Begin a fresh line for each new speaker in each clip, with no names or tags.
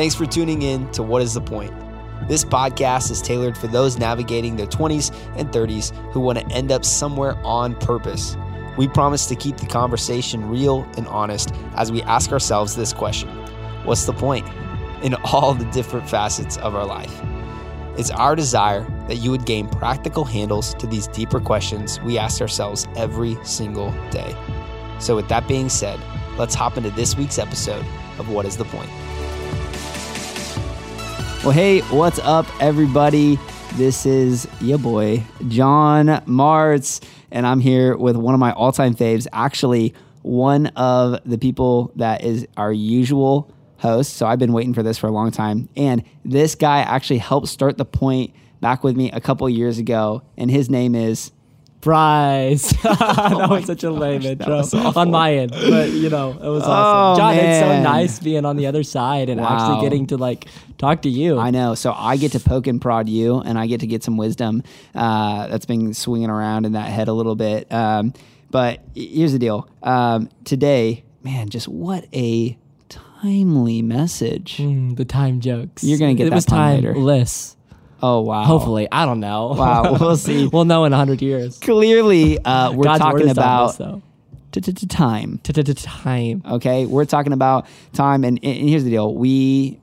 Thanks for tuning in to What is the Point? This podcast is tailored for those navigating their 20s and 30s who want to end up somewhere on purpose. We promise to keep the conversation real and honest as we ask ourselves this question What's the point? in all the different facets of our life. It's our desire that you would gain practical handles to these deeper questions we ask ourselves every single day. So, with that being said, let's hop into this week's episode of What is the Point? Well, hey, what's up, everybody? This is your boy, John Martz, and I'm here with one of my all time faves, actually, one of the people that is our usual host. So I've been waiting for this for a long time. And this guy actually helped start the point back with me a couple years ago, and his name is
Bryce. that was such a lame intro on my end, but you know it was awesome.
Oh,
John, it's so nice being on the other side and
Wow.
actually getting to like talk to you.
I know. So I get to poke and prod you, and I get to get some wisdom uh, that's been swinging around in that head a little bit. Um, but here's the deal. Um, today, man, just what a timely message.
Mm, the time jokes.
You're gonna get
it
that
was
pun later.
timeless.
Oh wow!
Hopefully, I don't know.
Wow, we'll see.
we'll know in hundred years.
Clearly, uh, we're
God's
talking about time.
Time.
Okay, we're talking about time, and, and here's the deal: we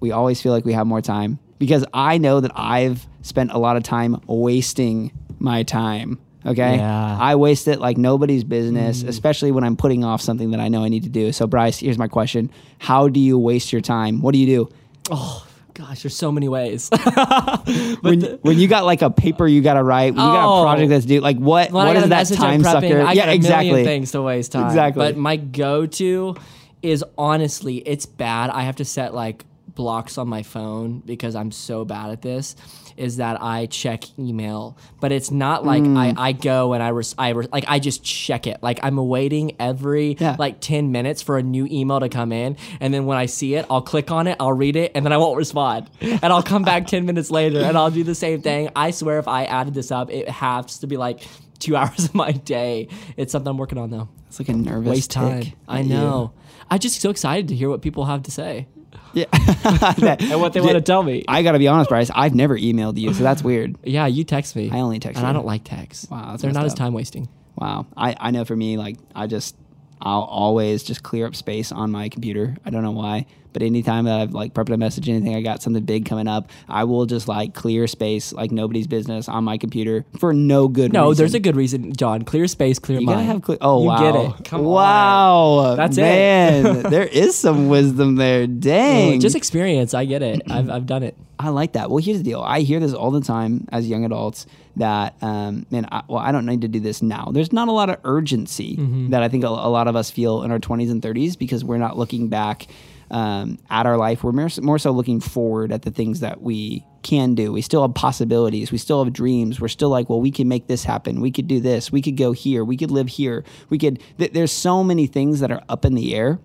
we always feel like we have more time because I know that I've spent a lot of time wasting my time. Okay,
Yeah.
I waste it like nobody's business, especially when I'm putting off something that I know I need to do. So, Bryce, here's my question: How do you waste your time? What do you do
Oh gosh, there's so many ways.
when, when you got like a paper you got to write? When you got a
Oh.
project that's due, like what? What is that time
prepping,
sucker?
I
yeah, exactly.
things to waste time.
Exactly.
But my go-to is honestly, it's bad. I have to set like blocks on my phone because I'm so bad at this. Is that I check email, but it's not like
Mm.
I, I go and I, res- I res- like I just check it. Like I'm waiting every
Yeah.
like ten minutes for a new email to come in, and then when I see it, I'll click on it, I'll read it, and then I won't respond, and I'll come back ten minutes later and I'll do the same thing. I swear, if I added this up, it has to be like two hours of my day. It's something I'm working on though.
It's like a nervous
Waste time. I know. I'm just so excited to hear what people have to say
Yeah,
and what they want to tell me.
I got to be honest, Bryce. I've never emailed you, so that's weird.
yeah, you text me.
I only text
and I don't like texts.
Wow,
they're not as time wasting.
Wow. I, I know for me, like, I just, I'll always just clear up space on my computer. I don't know why, but anytime that I've like prepped a message, anything, I got something big coming up, I will just like clear space like nobody's business on my computer for no good reason.
No,
reason.
there's a good reason, John. Clear space, clear
You
mind.
gotta have clear. Oh
you
wow!
get it. Come on.
wow!
That's it.
man, there is some wisdom there. Dang!
Just experience. I get it. I've, I've done it.
I like that. Well, here's the deal. I hear this all the time as young adults that, um, man, I, well, I don't need to do this now. There's not a lot of urgency that I think a, a lot of us feel in our 20s and 30s because we're not looking back um, at our life. We're more, so looking forward at the things that we can do. We still have possibilities. We still have dreams. We're still like, well, we can make this happen. We could do this. We could go here. We could live here. We could. Th- there's so many things that are up in the air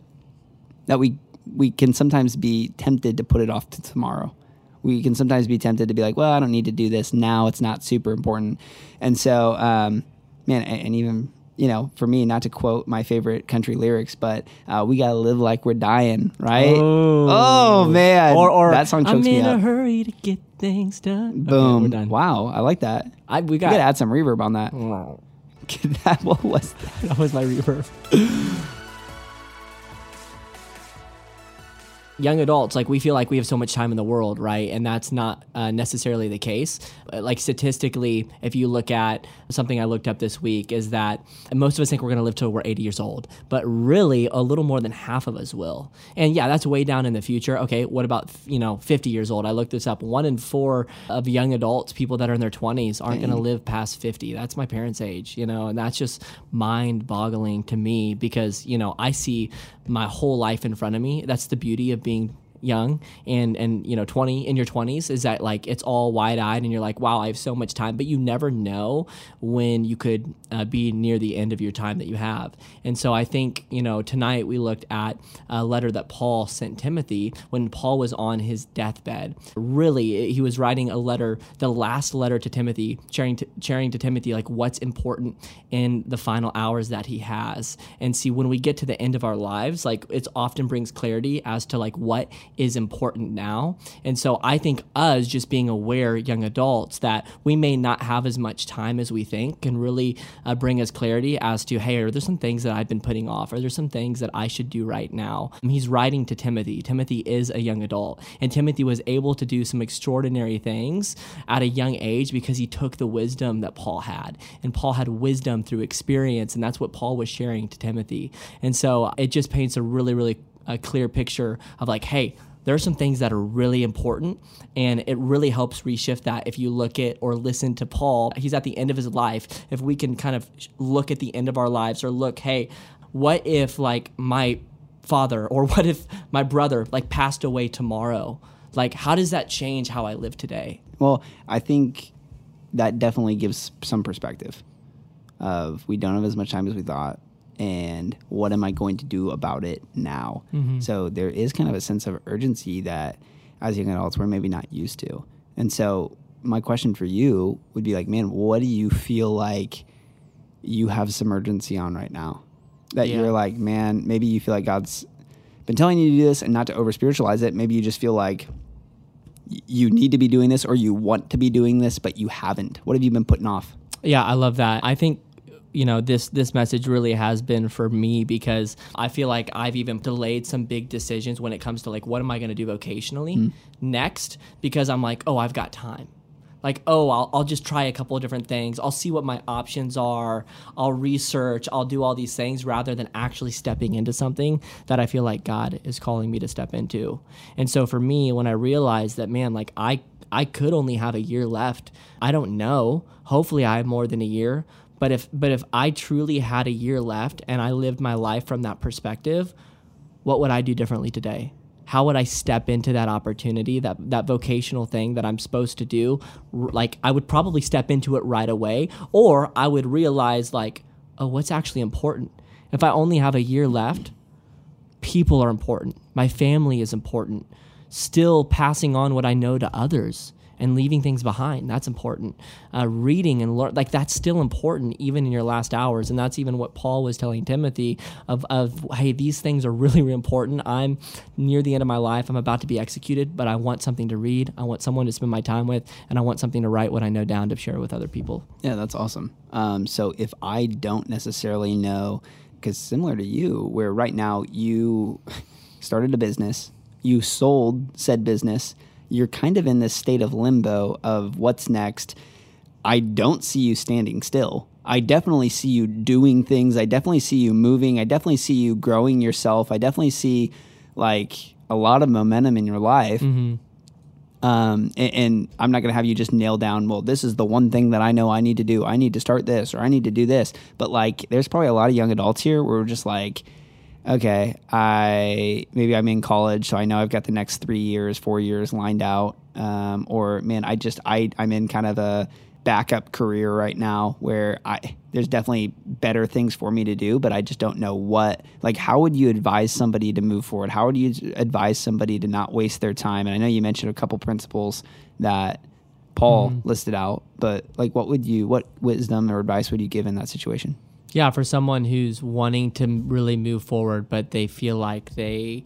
that we we can sometimes be tempted to put it off to tomorrow. We can sometimes be tempted to be like, well, I don't need to do this now. It's not super important. And so, um, man, and, and even you know, for me, not to quote my favorite country lyrics, but uh, we gotta live like we're dying, right? Oh, man,
Or, or
that song chokes me up.
I'm in a hurry to get things done. Okay,
Boom!
we're done.
Wow, I like that.
I, we got
gotta add some reverb on that. that what was that?
that was my reverb. Young adults, like we feel like we have so much time in the world, right? And that's not uh, necessarily the case. Uh, Like statistically, if you look at something I looked up this week, is that most of us think we're going to live till we're 80 years old, but really a little more than half of us will. And yeah, that's way down in the future. Okay, what about you know 50 years old? I looked this up. One in four of young adults, people that are in their 20s, aren't going to live past 50. That's my parents' age, you know, and that's just mind-boggling to me because you know I see my whole life in front of me. That's the beauty of being young and and you know 20 in your 20s is that like it's all wide-eyed and you're like wow i have so much time. But you never know when you could uh, be near the end of your time that you have. And so i think you know tonight we looked at a letter that paul sent timothy when paul was on his deathbed. Really he was writing a letter the last letter to timothy sharing to, sharing to timothy like what's important in the final hours that he has. And see when we get to the end of our lives like it often brings clarity as to like what is important now. And so I think us just being aware, young adults, that we may not have as much time as we think can really uh, bring us clarity as to, hey, are there some things that I've been putting off? Are there some things that I should do right now? And he's writing to Timothy. Timothy is a young adult, and Timothy was able to do some extraordinary things at a young age because he took the wisdom that Paul had. And Paul had wisdom through experience, and that's what Paul was sharing to Timothy. And so it just paints a really, really a clear picture of like, hey, there are some things that are really important and it really helps reshift that if you look at or listen to paul. He's at the end of his life. If we can kind of look at the end of our lives or look hey what if like my father or what if my brother like passed away tomorrow? Like how does that change how i live today?
Well, I think that definitely gives some perspective of we don't have as much time as we thought and what am I going to do about it now? Mm-hmm. So there is kind of a sense of urgency that as young adults we're maybe not used to. And so my question for you would be like, man, what do you feel like you have some urgency on right now? That
Yeah.
you're like, man, maybe you feel like God's been telling you to do this and not to over spiritualize it. Maybe you just feel like you need to be doing this or you want to be doing this, but you haven't. What have you been putting off?
Yeah, I love that. I think you know this this message really has been for me because I feel like I've even delayed some big decisions when it comes to like what am I going to do vocationally hmm. next because I'm like, "Oh, I've got time." Like, "Oh, I'll I'll just try a couple of different things. I'll see what my options are. I'll research, I'll do all these things rather than actually stepping into something that I feel like God is calling me to step into." And so for me, when I realized that man, like I I could only have a year left. I don't know. Hopefully I have more than a year. But if but if I truly had a year left and I lived my life from that perspective, what would I do differently today? How would I step into that opportunity, that that vocational thing that I'm supposed to do? Like I would probably step into it right away, or I would realize like, oh, what's actually important? If I only have a year left, people are important. My family is important. Still passing on what I know to others and leaving things behind. That's important. Uh, reading and learn, like that's still important even in your last hours. And that's even what Paul was telling Timothy of, of hey, these things are really, really important. I'm near the end of my life. I'm about to be executed, but I want something to read. I want someone to spend my time with, and I want something to write what I know down to share with other people.
Yeah, that's awesome. Um, so if I don't necessarily know, because similar to you, where right now you started a business, you sold said business, you're kind of in this state of limbo of what's next. I don't see you standing still. I definitely see you doing things. I definitely see you moving. I definitely see you growing yourself. I definitely see like a lot of momentum in your life. Um, and, and I'm not going to have you just nail down, well, this is the one thing that I know I need to do. I need to start this or I need to do this. But like, there's probably a lot of young adults here where we're just like, okay, I maybe I'm in college, so I know I've got the next three years, four years lined out. Um, or man, I just I I'm in kind of a backup career right now where I there's definitely better things for me to do, but I just don't know what. Like, how would you advise somebody to move forward? How would you advise somebody to not waste their time? And I know you mentioned a couple principles that Paul listed out, but like, what would you, what wisdom or advice would you give in that situation?
Yeah, for someone who's wanting to really move forward, but they feel like they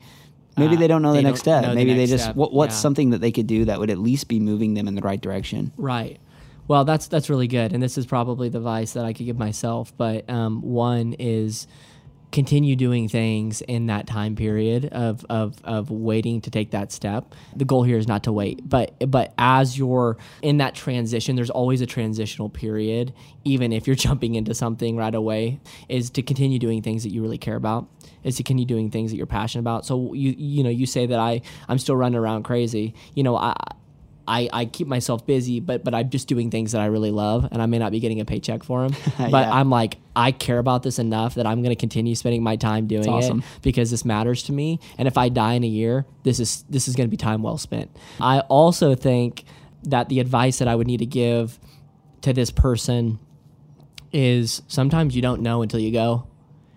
Maybe
uh,
they don't know the next step.
know the
Maybe they just
step.
what, what's
Yeah.
something that they could do that would at least be moving them in the right direction.
Right. Well, that's that's really good, and this is probably the advice that I could give myself. But um, one is continue doing things in that time period of, of of waiting to take that step. The goal here is not to wait, but but as you're in that transition, there's always a transitional period. Even if you're jumping into something right away, is to continue doing things that you really care about. Is to continue doing things that you're passionate about. So you you know you say that I I'm still running around crazy. You know I. I, I keep myself busy, but but I'm just doing things that I really love, and I may not be getting a paycheck for them. But
Yeah.
I'm like, I care about this enough that I'm going to continue spending my time doing
awesome.
it because this matters to me. And if I die in a year, this is this is going to be time well spent. I also think that the advice that I would need to give to this person is sometimes you don't know until you go,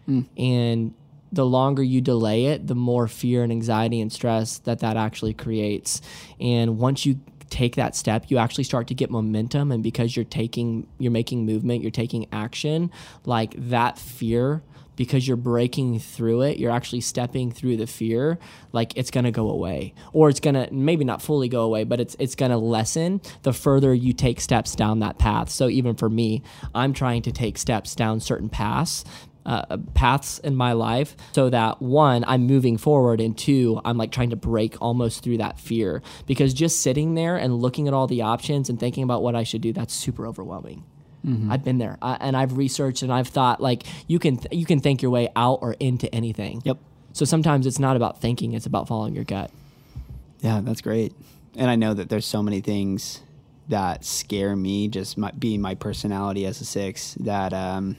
hmm. and the longer you delay it, the more fear and anxiety and stress that that actually creates. And once you take that step, you actually start to get momentum. And because you're taking, you're making movement, you're taking action, like that fear, because you're breaking through it, you're actually stepping through the fear, like it's gonna go away. Or it's gonna maybe not fully go away, but it's it's gonna lessen the further you take steps down that path. So even for me, I'm trying to take steps down certain paths uh, paths in my life so that one i'm moving forward and two i'm like trying to break almost through that fear because just sitting there and looking at all the options and thinking about what i should do that's super overwhelming
Mm-hmm.
I've been there, I, and I've researched, and I've thought like you can th- you can think your way out or into anything.
Yep.
So sometimes it's not about thinking; it's about following your gut.
Yeah, that's great. And I know that there's so many things that scare me, just my, being my personality as a six, that um,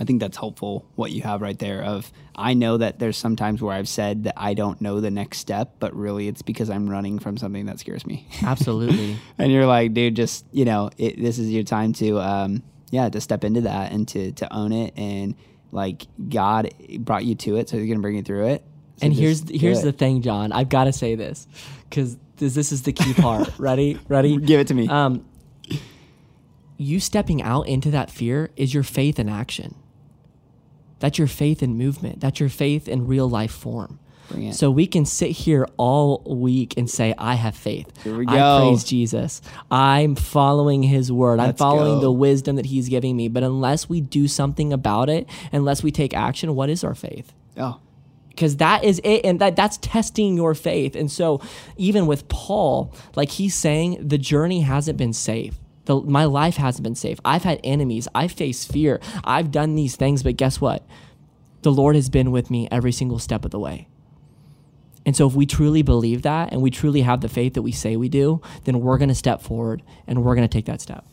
I think that's helpful. What you have right there of I know that there's sometimes where I've said that I don't know the next step, but really it's because I'm running from something that scares me.
Absolutely.
and you're like, dude, just you know, it, this is your time to, um, yeah, to step into that and to to own it, and like God brought you to it, so He's gonna bring you through it. So
and here's here's the thing, John. I've got to say this because this, this is the key part. Ready? Ready?
give it to me.
Um, you stepping out into that fear is your faith in action. That's your faith in movement. That's your faith in real life form. So we can sit here all week and say, I have faith.
Here we
I praise Jesus. I'm following his word. I'm following
go.
the wisdom that he's giving me. But unless we do something about it, unless we take action, what is our faith?
oh,
because that is it and that that's testing your faith and so even with paul like he's saying the journey hasn't been safe the, my life hasn't been safe i've had enemies. I've faced fear. I've done these things but guess what? The lord has been with me every single step of the way. And so if we truly believe that and we truly have the faith that we say we do then we're going to step forward and we're going to take that step.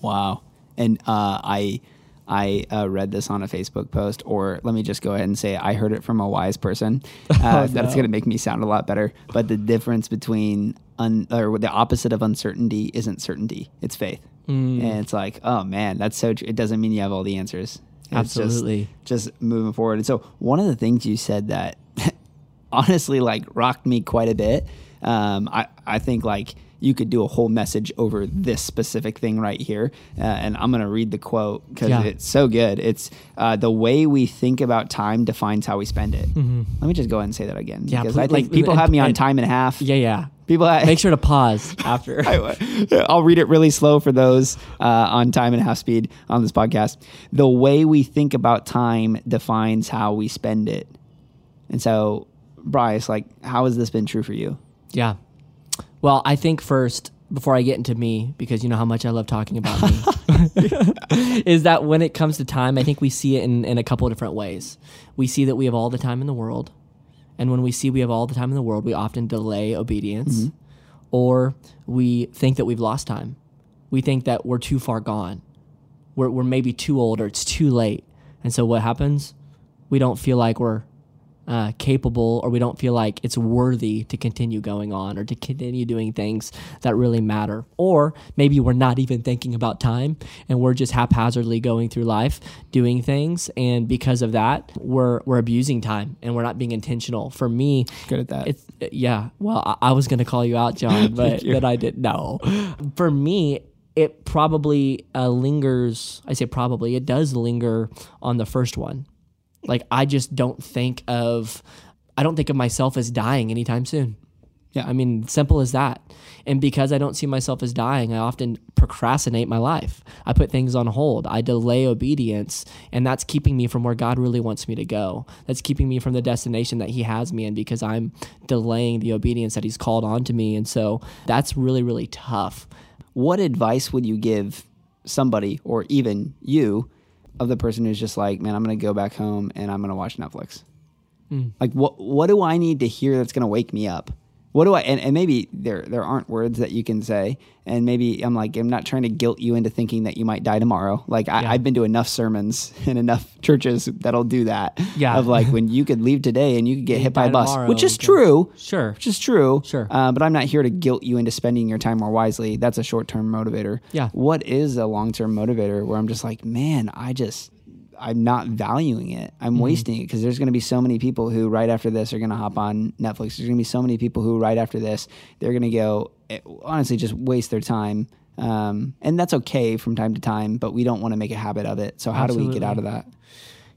Wow. And uh, I I uh, read this on a Facebook post, or let me just go ahead and say I heard it from a wise person. Uh, That's going to make me sound a lot better. But the difference between un, or the opposite of uncertainty isn't certainty; it's faith. And it's like, oh man, that's so. True. It doesn't mean you have all the answers. It's just-
Absolutely.
just moving forward. And so one of the things you said that honestly like rocked me quite a bit. Um, I, I think like you could do a whole message over this specific thing right here. Uh, and I'm going to read the quote because
Yeah.
it's so good. It's uh, the way we think about time defines how we spend it. Let me just go ahead and say that again.
Mm-hmm. Yeah,
because
please-
I think
like,
people have me on
and-
time and a half.
yeah yeah
People ha-
make sure to pause after
I, I'll read it really slow for those uh, on time and a half speed on this podcast. The way we think about time defines how we spend it. And so, Bryce, like, how has this been true for you?
Yeah. Well, I think first, before I get into me, because you know how much I love talking about me, is that when it comes to time, I think we see it in, in a couple of different ways. We see that we have all the time in the world. And when we see we have all the time in the world, we often delay obedience mm-hmm. or we think that we've lost time. We think that we're too far gone. We're, we're maybe too old or it's too late. And so what happens? We don't feel like we're uh, capable or we don't feel like it's worthy to continue going on or to continue doing things that really matter. Or maybe we're not even thinking about time and we're just haphazardly going through life doing things. And because of that, we're, we're abusing time and we're not being intentional. For me,
Good at that.
it's yeah. Well, I, I was gonna call you out, John, but that I didn't know. For me, it probably uh, lingers. I say probably. It does linger on the first one. Like I just don't think of. I don't think of myself as dying anytime soon.
Yeah.
I mean, simple as that. And because I don't see myself as dying, I often procrastinate my life. I put things on hold. I delay obedience, and that's keeping me from where God really wants me to go. That's keeping me from the destination that He has me in because I'm delaying the obedience that He's called onto me. And so that's really, really tough.
what advice would you give somebody or even you of the person who's just like, man, I'm going to go back home and I'm going to watch Netflix? Hmm. Like, what what do I need to hear that's going to wake me up? What do I and, and maybe there there aren't words that you can say, and maybe I'm like I'm not trying to guilt you into thinking that you might die tomorrow. Like I,
Yeah.
I've been to enough sermons and enough churches that'll do that.
Yeah.
of like when you could leave today and you could get hit by a bus,
tomorrow
which is true
Sure.
which is true.
Sure.
Uh, but I'm not here to guilt you into spending your time more wisely. That's a short term motivator.
Yeah.
What is a long term motivator where I'm just like, man, I just, I'm not valuing it. I'm
Mm-hmm.
wasting it because there's going to be so many people who right after this are going to hop on Netflix. There's going to be so many people who right after this they're going to go it- honestly just waste their time. Um, and that's okay from time to time, but we don't want to make a habit of it. So how do we get out of that?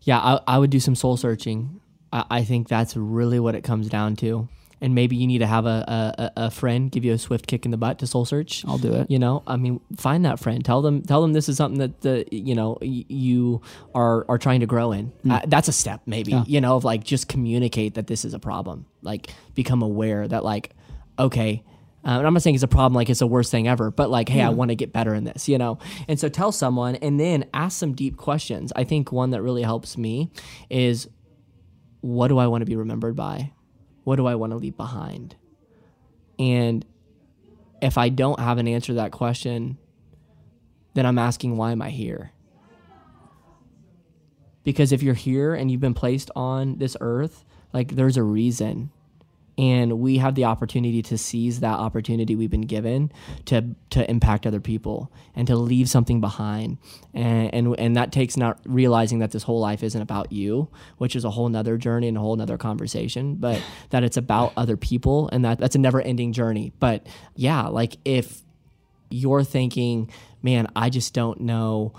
Yeah, I, I would do some soul searching. I, I think that's really what it comes down to. And maybe you need to have a, a, a friend give you a swift kick in the butt to soul search.
I'll do it.
You know, I mean, find that friend. Tell them, tell them this is something that the you know y- you are are trying to grow in. Uh, that's a step, maybe. You know, of like just communicate that this is a problem. Like become aware that like, okay. Uh, and I'm not saying it's a problem, like it's the worst thing ever, but like, hey, I want to get better in this, you know? And so tell someone and then ask some deep questions. I think one that really helps me is what do I want to be remembered by? What do I want to leave behind? And if I don't have an answer to that question, then I'm asking, why am I here? Because if you're here and you've been placed on this earth, like there's a reason. And we have the opportunity to seize that opportunity we've been given to to impact other people and to leave something behind. And and, and that takes not realizing that this whole life isn't about you, which is a whole nother journey and a whole nother conversation, but that it's about other people and that that's a never ending journey. But yeah, like if you're thinking, man, I just don't know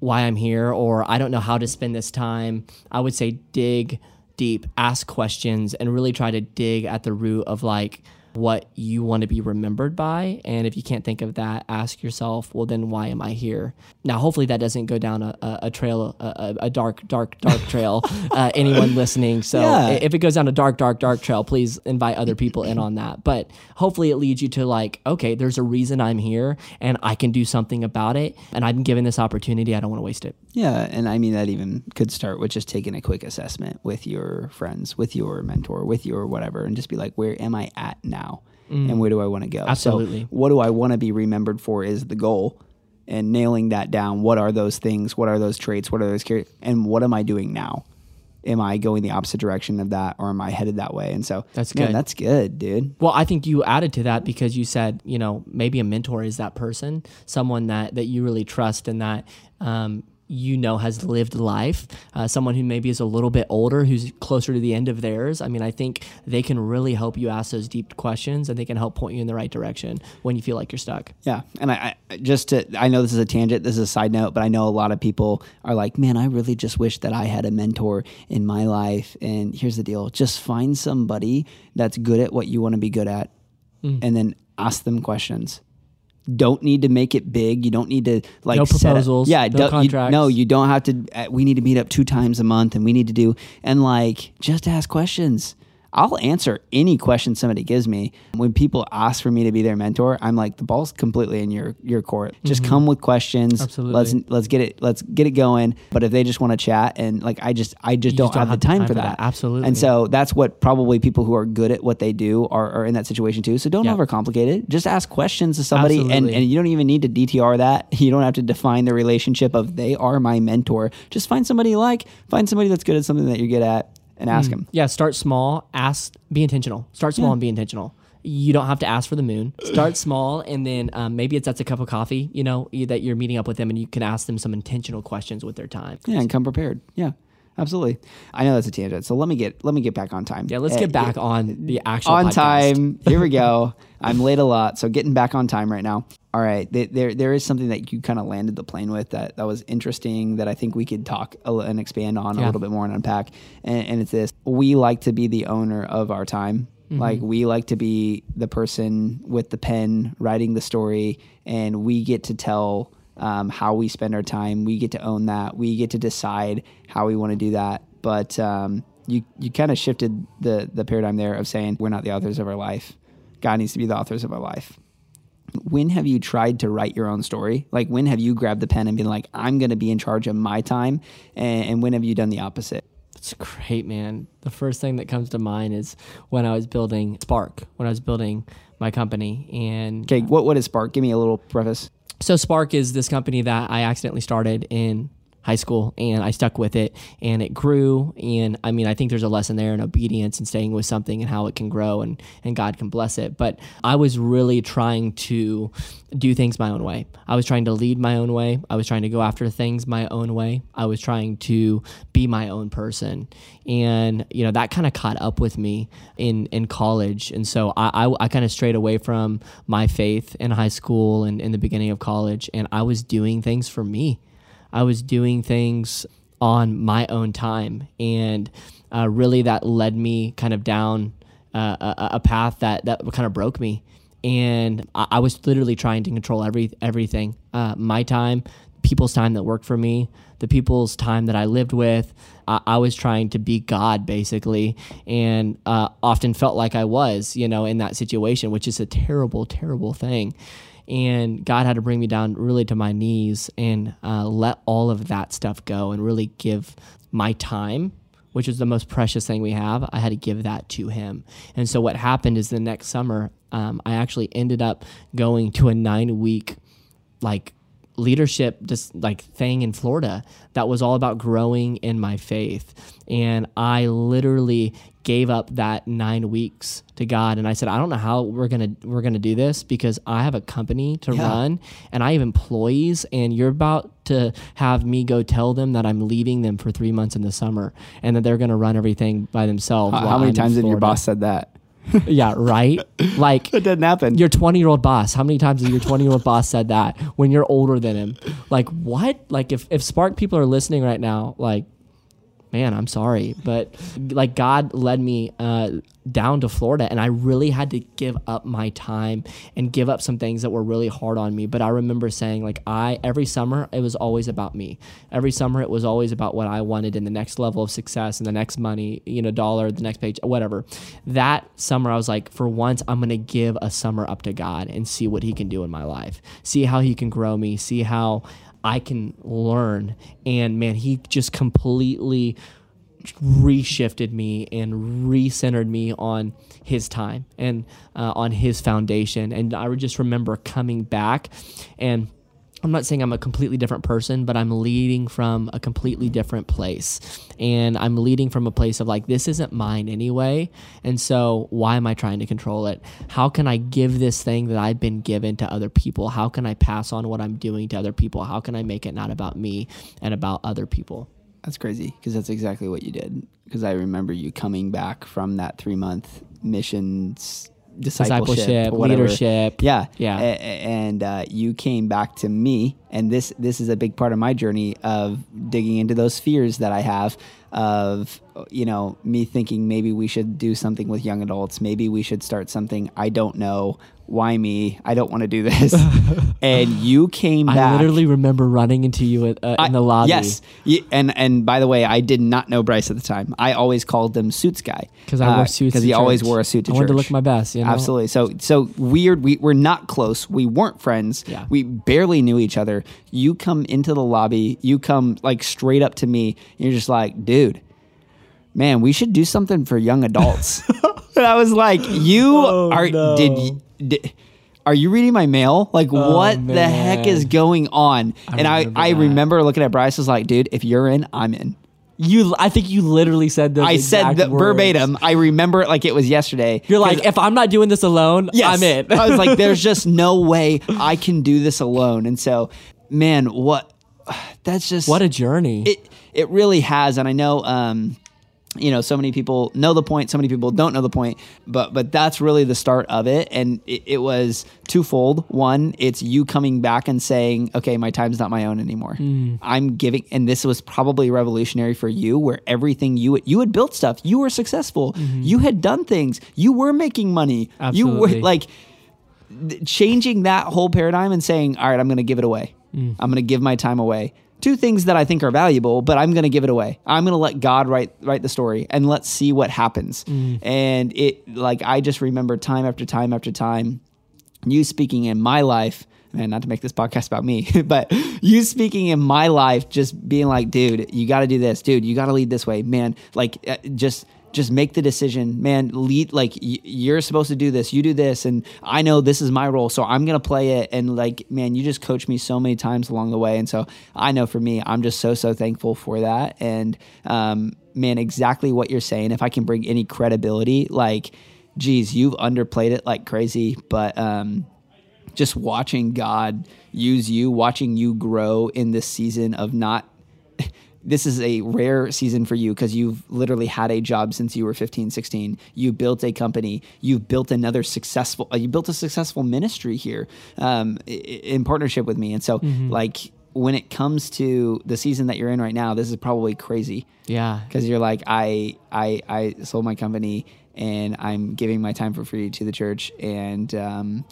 why I'm here or I don't know how to spend this time, I would say dig deep, ask questions, and really try to dig at the root of like what you want to be remembered by. And if you can't think of that, ask yourself, well, then why am I here? Now, hopefully, that doesn't go down a, a, a trail, a, a, dark, dark, dark trail. uh, anyone listening, so
Yeah.
if it goes down a dark, dark, dark trail, please invite other people in on that. But hopefully, it leads you to like, okay, there's a reason I'm here, and I can do something about it. And I've been given this opportunity. I don't want to waste it.
Yeah, and I mean that even could start with just taking a quick assessment with your friends, with your mentor, with your whatever, and just be like, where am I at now, and where do I want to go?
Absolutely.
So, what do I want to be remembered for is the goal, and nailing that down. What are those things? What are those traits? What are those char- and what am I doing now? Am I going the opposite direction of that, or am I headed that way? And so
That's
man,
good.
That's good, dude.
Well, I think you added to that because you said, you know, maybe a mentor is that person, someone that that you really trust and that um, you know has lived life, uh, someone who maybe is a little bit older, who's closer to the end of theirs. I mean, I think they can really help you ask those deep questions, and they can help point you in the right direction when you feel like you're stuck.
Yeah, and I, I just to I know this is a tangent, this is a side note, but I know a lot of people are like, man, I really just wish that I had a mentor in my life. And here's the deal: just find somebody that's good at what you want to be good at, and then ask them questions. Don't need to make it big. You don't need to like
No
set up-
proposals,
yeah,
no
don't- you- no, you don't have to. Uh, we need to meet up two times a month, and we need to do and like just ask questions. I'll answer any question somebody gives me. When people ask for me to be their mentor, I'm like, the ball's completely in your your court. Just come with questions.
Mm-hmm. Absolutely.
Let's let's get it let's get it going. But if they just want to chat and like I just I just, don't,
just don't
have, the time, for that.
Absolutely.
And so that's what probably people who are good at what they do are, are in that situation too. So don't
Yeah.
overcomplicate it. Just ask questions to somebody and, and you don't even need to DTR that. You don't have to define the relationship of they are my mentor. Just find somebody you like, find somebody that's good at something that you're good at and ask them.
Yeah, start small, ask, be intentional. Start small and be intentional. You don't have to ask for the moon. Start small, and then um, maybe it's that's a cup of coffee, you know, that you're meeting up with them, and you can ask them some intentional questions with their time.
Yeah, and come prepared. Yeah. Absolutely. I know that's a tangent. So let me get let me get back on time.
Yeah, let's
Uh,
get back on the actual
on
podcast.
time. Here we go. I'm late a lot, so getting back on time right now. All right, there there is something that you kind of landed the plane with that that was interesting that I think we could talk and expand on a little bit more and unpack. And, and it's this: we like to be the owner of our time.
Mm-hmm.
Like we like to be the person with the pen writing the story, and we get to tell um, how we spend our time. We get to own that. We get to decide how we want to do that. But um, you you kind of shifted the the paradigm there of saying we're not the authors of our life. God needs to be the authors of our life. When have you tried to write your own story? Like when have you grabbed the pen and been like, I'm going to be in charge of my time? And, and when have you done the opposite?
It's great, man. The first thing that comes to mind is when I was building Spark, when I was building my company, and
Okay, uh, what what is Spark? Give me a little preface.
So Spark is this company that I accidentally started in high school and I stuck with it and it grew and I mean I think there's a lesson there in obedience and staying with something and how it can grow and and God can bless it. But I was really trying to do things my own way. I was trying to lead my own way. I was trying to go after things my own way. I was trying to be my own person. And you know that kind of caught up with me in in college. And so I I, I kind of strayed away from my faith in high school and in the beginning of college and I was doing things for me I was doing things on my own time, and uh, really that led me kind of down uh, a, a, path that that kind of broke me. And I, I was literally trying to control every everything, uh, my time, people's time that worked for me, the people's time that I lived with. I, I was trying to be God basically, and uh, often felt like I was, you know, in that situation, which is a terrible, terrible thing and God had to bring me down really to my knees and uh, let all of that stuff go and really give my time which is the most precious thing we have. I had to give that to him. And so what happened is the next summer um, i actually ended up going to a nine week like leadership just like thing in Florida that was all about growing in my faith. And I literally gave up that nine weeks to God and I said, I don't know how we're gonna we're gonna do this because I have a company to yeah. run and I have employees and you're about to have me go tell them that I'm leaving them for three months in the summer and that they're gonna run everything by themselves.
how many I'm times did your boss said that?
yeah, right. Like
it doesn't happen.
Your 20 year old boss. How many times has your 20 year old boss said that when you're older than him? Like what? Like if if Spark people are listening right now, like man, I'm sorry, but like God led me uh, down to Florida, and I really had to give up my time and give up some things that were really hard on me. But I remember saying, like, I every summer it was always about me. Every summer it was always about what I wanted in the next level of success and the next money, you know, dollar, the next page, whatever. That summer, I was like, for once, I'm gonna give a summer up to God and see what He can do in my life, see how He can grow me, see how I can learn. And man, he just completely reshifted me and recentered me on his time and uh, on his foundation. And I would just remember coming back and I'm not saying I'm a completely different person, but I'm leading from a completely different place. And I'm leading from a place of like, this isn't mine anyway. And so, why am I trying to control it? How can I give this thing that I've been given to other people? How can I pass on what I'm doing to other people? How can I make it not about me and about other people?
That's crazy because that's exactly what you did. Because I remember you coming back from that three month missions discipleship, discipleship
leadership.
Yeah,
yeah. A-
and uh, you came back to me, and this this is a big part of my journey of digging into those fears that I have of you know me thinking maybe we should do something with young adults, maybe we should start something. I don't know why me? I don't want to do this. and you came back.
I literally remember running into you at, uh, in the lobby.
Yes. And and by the way, I did not know Bryce at the time. I always called him Suits Guy
because I wore uh, suits.
Because he
church.
always wore a suit to
I
church.
wanted to look my best. You know?
Absolutely. So so weird. We we're not close. We weren't friends.
Yeah.
We barely knew each other. You come into the lobby. You come like straight up to me. And you're just like, dude man, we should do something for young adults. and I was like, you oh, are no. did, did are you reading my mail? Like, oh, what man. the heck is going on? I and I, I remember looking at Bryce, I was like, dude, if you're in, I'm in.
You, I think you literally said that.
I said that verbatim. I remember it like it was yesterday.
You're like, if I'm not doing this alone, yes. I'm in.
I was like, there's just no way I can do this alone. And so, man, what? That's just
what a journey.
It it really has, and I know. Um, you know so many people know the point so many people don't know the point but but that's really the start of it and it, it, was twofold one it's you coming back and saying okay my time's not my own anymore mm. i'm giving and this was probably revolutionary for you where everything you you had built stuff you were successful mm-hmm. you had done things you were making money
Absolutely.
you were like changing that whole paradigm and saying all right i'm going to give it away mm. i'm going to give my time away two things that I think are valuable, but I'm going to give it away. I'm going to let God write write the story and let's see what happens. Mm. And it like I just remember time after time after time you speaking in my life, man, not to make this podcast about me, but you speaking in my life just being like, dude, you got to do this, dude, you got to lead this way, man, like uh, just just make the decision, man. Lead like y- you're supposed to do this. You do this, and I know this is my role, so I'm gonna play it. And like, man, you just coached me so many times along the way, and so I know for me, I'm just so so thankful for that. And um, man, exactly what you're saying. If I can bring any credibility, like, geez, you've underplayed it like crazy, but um, just watching God use you, watching you grow in this season of not this is a rare season for you because you've literally had a job since you were 15 16 you built a company. You've built another successful uh, you built a successful ministry here um, in partnership with me. And so mm-hmm. like when it comes to the season that you're in right now this is probably crazy.
Yeah.
Because you're like i i i sold my company and i'm giving my time for free to the church. And um,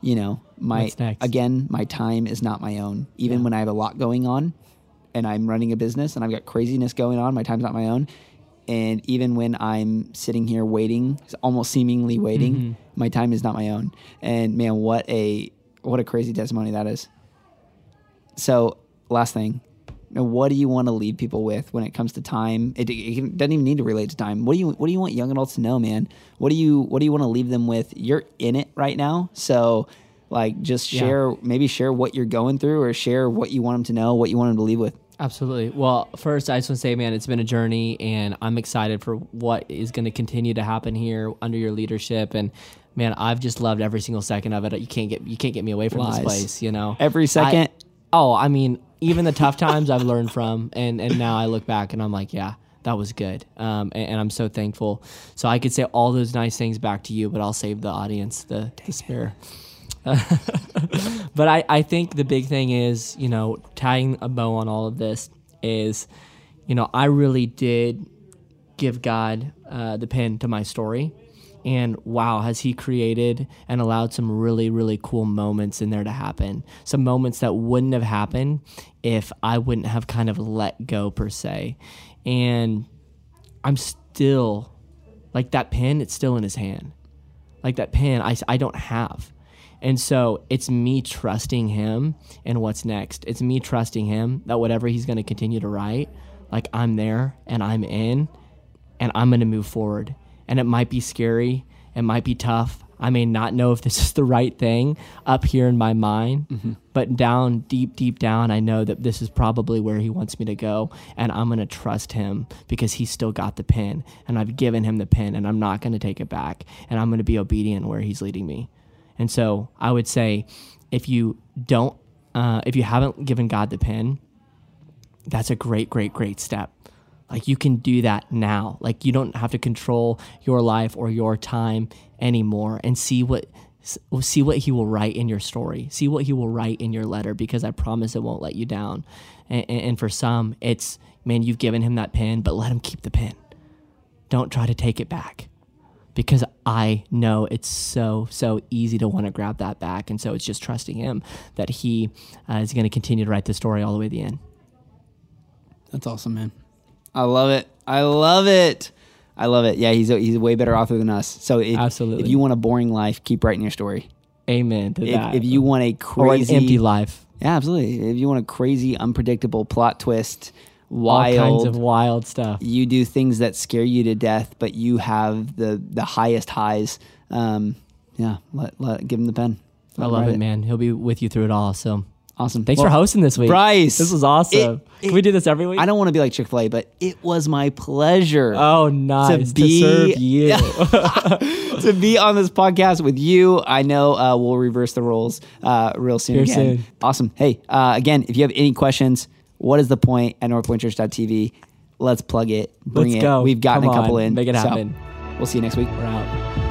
you know my again my time is not my own. Even yeah. when i have a lot going on and I'm running a business and I've got craziness going on. My time's not my own. And even when I'm sitting here waiting, almost seemingly waiting, mm-hmm. my time is not my own. And man, what a what a crazy testimony that is. So, last thing, what do you want to leave people with when it comes to time? It, it, doesn't even need to relate to time. What do you What do you want young adults to know, man? What do you What do you want to leave them with? You're in it right now, so like just share yeah. maybe share what you're going through or share what you want them to know, what you want them to leave with.
Absolutely. Well, first, I just want to say, man, it's been a journey, and I'm excited for what is going to continue to happen here under your leadership. And man, I've just loved every single second of it. You can't get you can't get me away from Lies. this place. You know,
every second. I,
oh, I mean, even the tough times I've learned from, and and now I look back and I'm like, yeah, that was good. Um, and, and, I'm so thankful. So I could say all those nice things back to you, but I'll save the audience the, the spare. but I, I think the big thing is, you know, tying a bow on all of this is, you know, I really did give God uh, the pen to my story. And wow, has he created and allowed some really, really cool moments in there to happen. Some moments that wouldn't have happened if I wouldn't have kind of let go, per se. And I'm still, like that pen, it's still in his hand. Like that pen, I, I don't have. And so it's me trusting him and what's next. It's me trusting him that whatever he's going to continue to write, like I'm there and I'm in and I'm going to move forward. And it might be scary, it might be tough. I may not know if this is the right thing up here in my mind, mm-hmm. but down, deep, deep down, I know that this is probably where he wants me to go. And I'm going to trust him because he's still got the pin. And I've given him the pin and I'm not going to take it back. And I'm going to be obedient where he's leading me. And so I would say if you don't, uh, if you haven't given God the pen, that's a great, great, great step. Like you can do that now. Like you don't have to control your life or your time anymore and see what see what he will write in your story. See what he will write in your letter because I promise it won't let you down. And, and for some, it's man, you've given him that pen, but let him keep the pen. Don't try to take it back because I know it's so, so easy to want to grab that back. And so it's just trusting him that he uh, is going to continue to write the story all the way to the end.
That's awesome, man. I love it. I love it. I love it. Yeah, he's a, he's a way better author than us. So if,
Absolutely.
if you want a boring life, keep writing your story.
Amen to
if,
that.
If you want a crazy
or an empty life,
yeah, absolutely. If you want a crazy, unpredictable plot twist, wild
all kinds of wild stuff.
You do things that scare you to death, but you have the the highest highs. Um, yeah, let, let give him the pen.
Let I love it, it, man. He'll be with you through it all. So
awesome.
Thanks well, for hosting this week,
Bryce.
This was awesome. It, Can we do this every week?
I don't want to be like Chick Fil A, but it was my pleasure.
Oh, nice to, be, to serve you.
to be on this podcast with you. I know uh, we'll reverse the roles uh, real soon.
Here
again.
soon.
Awesome. Hey, uh, again, if you have any questions what is the point at northpointchurch.tv? Let's plug it. Bring
Let's
it.
go.
We've gotten
Come
a couple
on.
in.
Make it happen.
So we'll see you next week.
We're out.